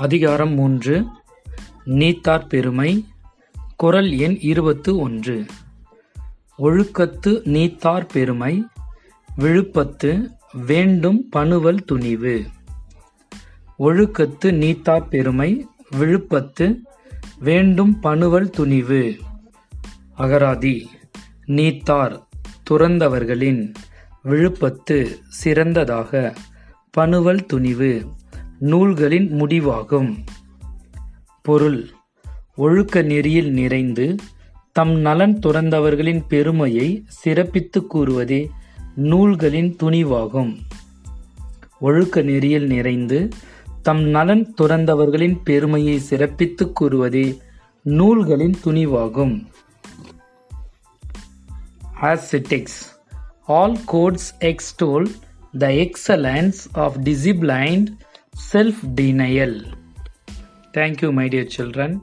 அதிகாரம் மூன்று. நீத்தார் பெருமை. குரல் எண் இருபத்து ஒன்று. ஒழுக்கத்து நீத்தார் பெருமை. விழுப்பத்து வேண்டும் பணுவல் துணிவு. ஒழுக்கத்து நீத்தார் பெருமை. விழுப்பத்து வேண்டும் பணுவல் துணிவு. அகராதி. நீத்தார் துறந்தவர்களின் விழுப்பத்து சிறந்ததாக. பணுவல் துணிவு. நூல்களின் முடிவாகும். பொருள். ஒழுக்க நெறியில் நிறைந்து தம் நலன் துறந்தவர்களின் பெருமையை சிறப்பித்துக் கூறுவதே நூல்களின் துணிவாகும். ஒழுக்க நெறியில் நிறைந்து தம் நலன் துறந்தவர்களின் பெருமையை சிறப்பித்துக் கூறுவதே நூல்களின் துணிவாகும். Ascetics all gods extol the excellence of disciplined self denial. Thank you, my dear children.